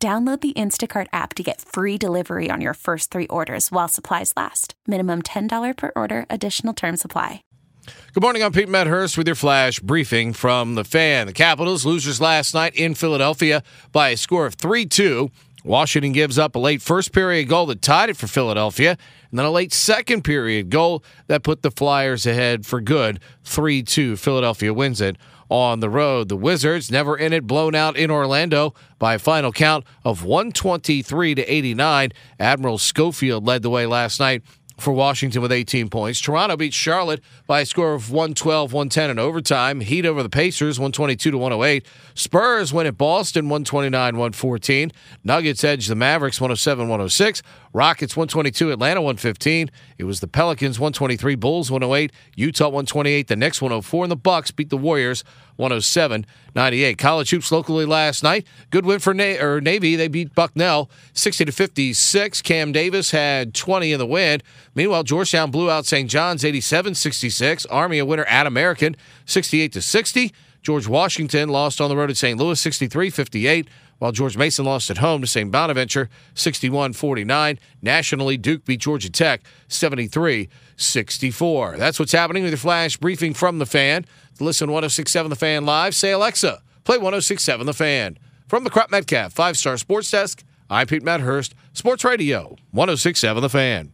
Download the Instacart app to get free delivery on your first three orders while supplies last. Minimum $10 per order, additional term supply. Good morning. I'm Pete Medhurst with your flash briefing from the fan. The Capitals losers last night in Philadelphia by a score of 3 2. Washington gives up a late first period goal that tied it for Philadelphia, and then a late second period goal that put the Flyers ahead for good 3 2. Philadelphia wins it on the road. The Wizards never in it, blown out in Orlando by a final count of 123 to 89. Admiral Schofield led the way last night for Washington with 18 points. Toronto beat Charlotte by a score of 112 110 in overtime. Heat over the Pacers 122 to 108. Spurs win at Boston 129 114. Nuggets edge the Mavericks 107 106. Rockets 122, Atlanta 115. It was the Pelicans 123, Bulls 108, Utah 128, the Knicks 104, and the Bucks beat the Warriors 107 98. College hoops locally last night. Good win for Na- or Navy. They beat Bucknell 60 to 56. Cam Davis had 20 in the win. Meanwhile, Georgetown blew out St. John's 87 66. Army a winner at American 68 to 60. George Washington lost on the road at St. Louis 63 58 while George Mason lost at home to St. Bonaventure 61 49. Nationally, Duke beat Georgia Tech 73 64. That's what's happening with your flash briefing from the fan. Listen 1067 The Fan live, say Alexa, play 1067 The Fan. From the Crop Metcalf five star sports desk, I'm Pete Medhurst, Sports Radio 1067 The Fan.